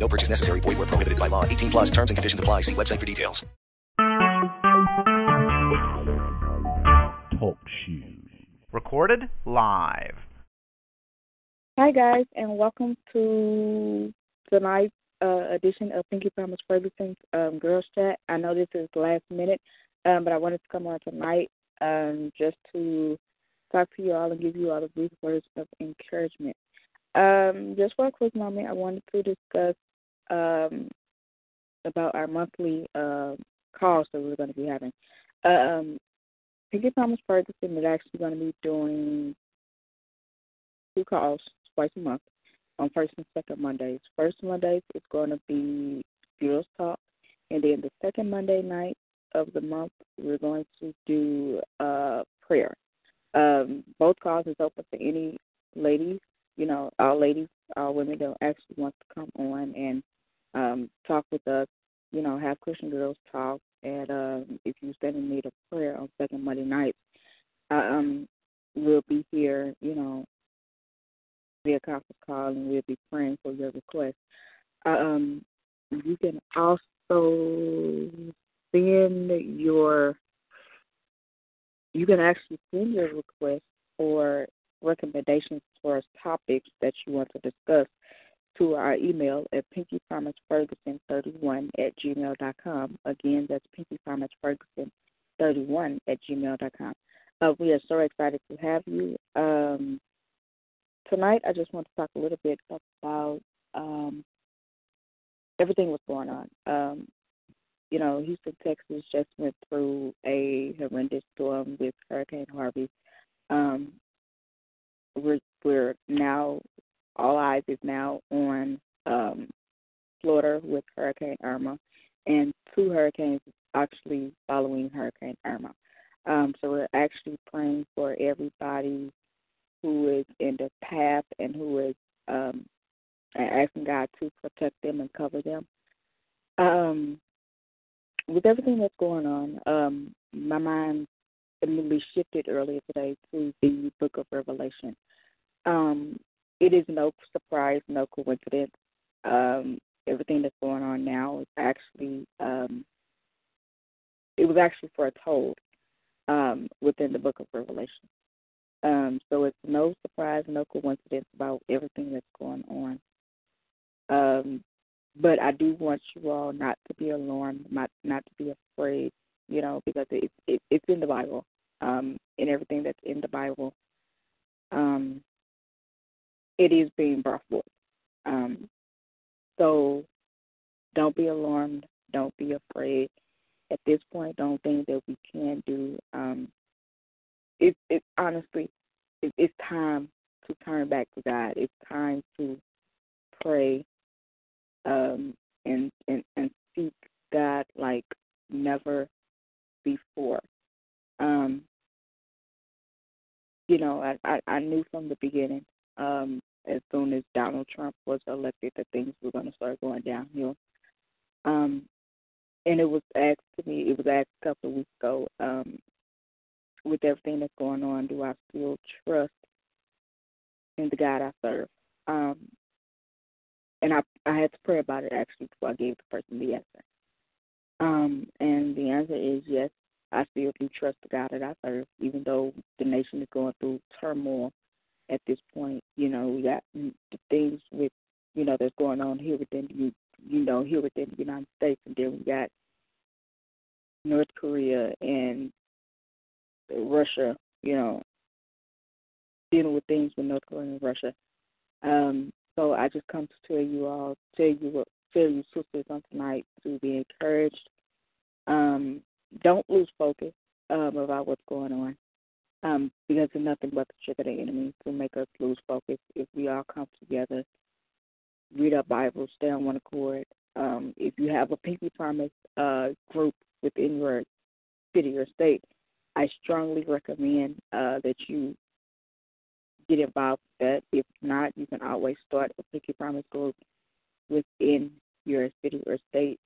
No purchase necessary. Void where prohibited by law. 18 plus terms and conditions apply. See website for details. Talk shoes. Recorded live. Hi, guys, and welcome to tonight's uh, edition of Pinky Promise Ferguson's um, Girls Chat. I know this is last minute, um, but I wanted to come on tonight um, just to talk to you all and give you all the brief words of encouragement. Um, just for a quick moment, I wanted to discuss um, about our monthly uh, calls that we're going to be having. Um, Pinky Promise Ferguson is actually going to be doing two calls twice a month on first and second Mondays. First Mondays is going to be Girls Talk, and then the second Monday night of the month we're going to do uh, prayer. Um, both calls is open for any ladies, you know, all ladies, all women that actually want to come on and um, talk with us, you know, have Christian girls talk. And um, if you stand in need of prayer on second Monday night, um, we'll be here, you know, via conference call, and we'll be praying for your request. Um, you can also send your, you can actually send your request or recommendations for topics that you want to discuss to our email at pinkypromiseferguson31 at gmail.com. Again, that's pinkypromiseferguson31 at gmail.com. Uh, we are so excited to have you. Um, tonight, I just want to talk a little bit about um, everything that's going on. Um, you know, Houston, Texas just went through a horrendous storm with Hurricane Harvey. Um, we're, we're now all eyes is now on um, Florida with Hurricane Irma, and two hurricanes actually following Hurricane Irma. Um, so we're actually praying for everybody who is in the path and who is um, asking God to protect them and cover them. Um, with everything that's going on, um, my mind immediately shifted earlier today to the Book of Revelation. Um, it is no surprise, no coincidence. Um, everything that's going on now is actually um, it was actually foretold um, within the book of Revelation. Um, so it's no surprise, no coincidence about everything that's going on. Um, but I do want you all not to be alarmed, not not to be afraid, you know, because it, it it's in the Bible, um, and everything that's in the Bible. Um, it is being brought forth. Um, so don't be alarmed. Don't be afraid. At this point, don't think that we can do. Um, it, it honestly, it, it's time to turn back to God. It's time to pray um, and, and and seek God like never before. Um, you know, I, I, I knew from the beginning um, as soon as Donald Trump was elected that things were going to start going downhill. Um, and it was asked to me, it was asked a couple of weeks ago, um, with everything that's going on, do I still trust in the God I serve? Um, and I I had to pray about it actually before I gave the person the answer. Um, and the answer is yes, I still do trust the God that I serve, even though the nation is going through turmoil at this point. You know, we got the things with you know that's going on here within you you know here within the United States, and then we got North Korea and Russia. You know, dealing with things with North Korea and Russia. Um, so I just come to tell you all, tell you what, tell you sisters on tonight to be encouraged. Um, don't lose focus um, about what's going on um, because it's nothing but the trick of the enemy to make us lose focus. If we all come together, read our Bible, stay on one accord, Um, if you have a Pinky Promise uh, group within your city or state, I strongly recommend uh, that you get involved with that. If not, you can always start a Pinky Promise group within your city or state.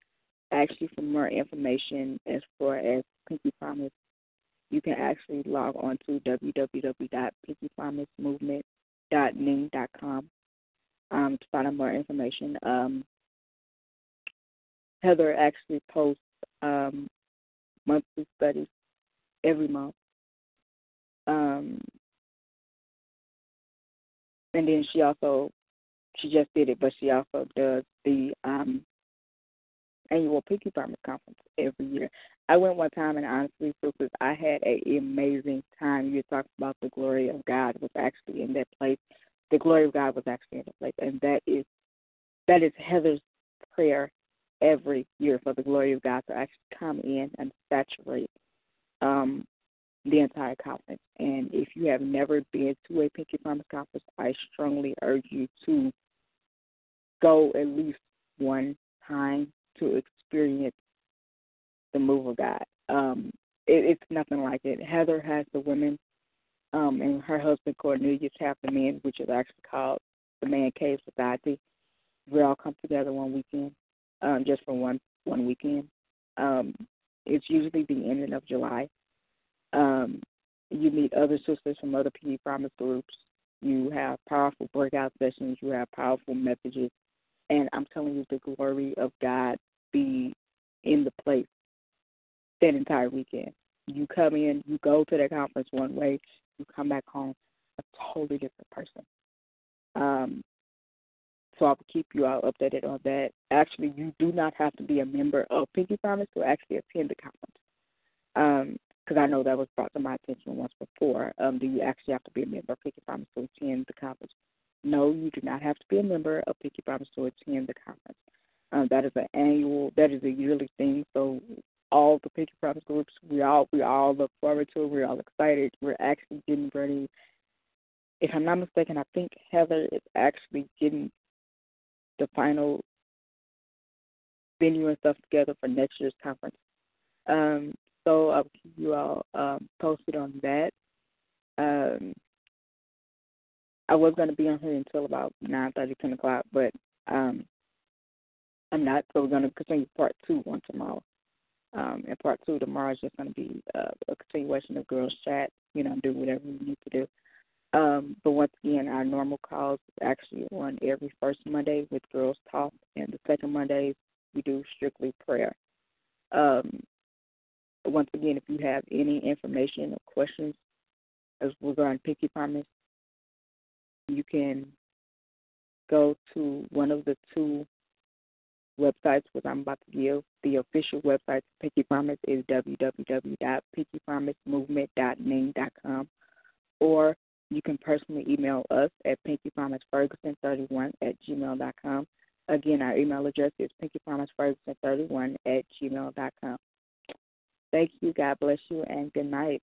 Actually, for more information as far as Pinky Promise, you can actually log on to www.pinkypromisemovement.ning.com um, to find out more information. Um, Heather actually posts um, monthly studies every month. Um, and then she also, she just did it, but she also does the annual Pinky Promise Conference every year. I went one time, and honestly, sisters, I had an amazing time. You talked about the glory of God was actually in that place. The glory of God was actually in that place, and that is that is Heather's prayer every year for the glory of God to actually come in and saturate um, the entire conference. And if you have never been to a Pinky Promise conference, I strongly urge you to go at least one time to experience the move of God. Um, it, it's nothing like it. Heather has the women, um, and her husband Cornelius have the men, which is actually called the Man Cave Society. We all come together one weekend, um, just for one one weekend. Um, it's usually the ending of July. Um, you meet other sisters from other Pinky Promise groups. You have powerful breakout sessions. You have powerful messages. And I'm telling you, the glory of God be in the place that entire weekend. You come in, you go to the conference one way, you come back home a totally different person. Um, so I will keep you all updated on that. Actually, you do not have to be a member of Pinky Promise to actually attend the conference. Because um, I know that was brought to my attention once before. Um, do you actually have to be a member of Pinky Promise to attend the conference? No, you do not have to be a member of Pinky Promise to attend the conference. Um, that is an annual, that is a yearly thing. So all the Pinky Promise groups, we all we all look forward to it. We're all excited. We're actually getting ready. If I'm not mistaken, I think Heather is actually getting the final venue and stuff together for next year's conference. Um, so I'll keep you all um, posted on that. Um, I was going to be on here until about nine thirty, ten o'clock, but um, I'm not. So we're going to continue part two on tomorrow. Um, and part two tomorrow is just going to be uh, a continuation of girls chat. You know, do whatever we need to do. Um, but once again, our normal calls is actually on every first Monday with Girls Talk, and the second Mondays we do strictly prayer. Um, once again, if you have any information or questions as regarding Pinky Promise, you can go to one of the two websites which I'm about to give. The official website for Pinky Promise is www.pinkypromisemovement.ning.com or you can personally email us at pinkypromiseferguson31 at gmail.com. Again, our email address is pinkypromiseferguson31 at gmail.com. Thank you. God bless you, and good night.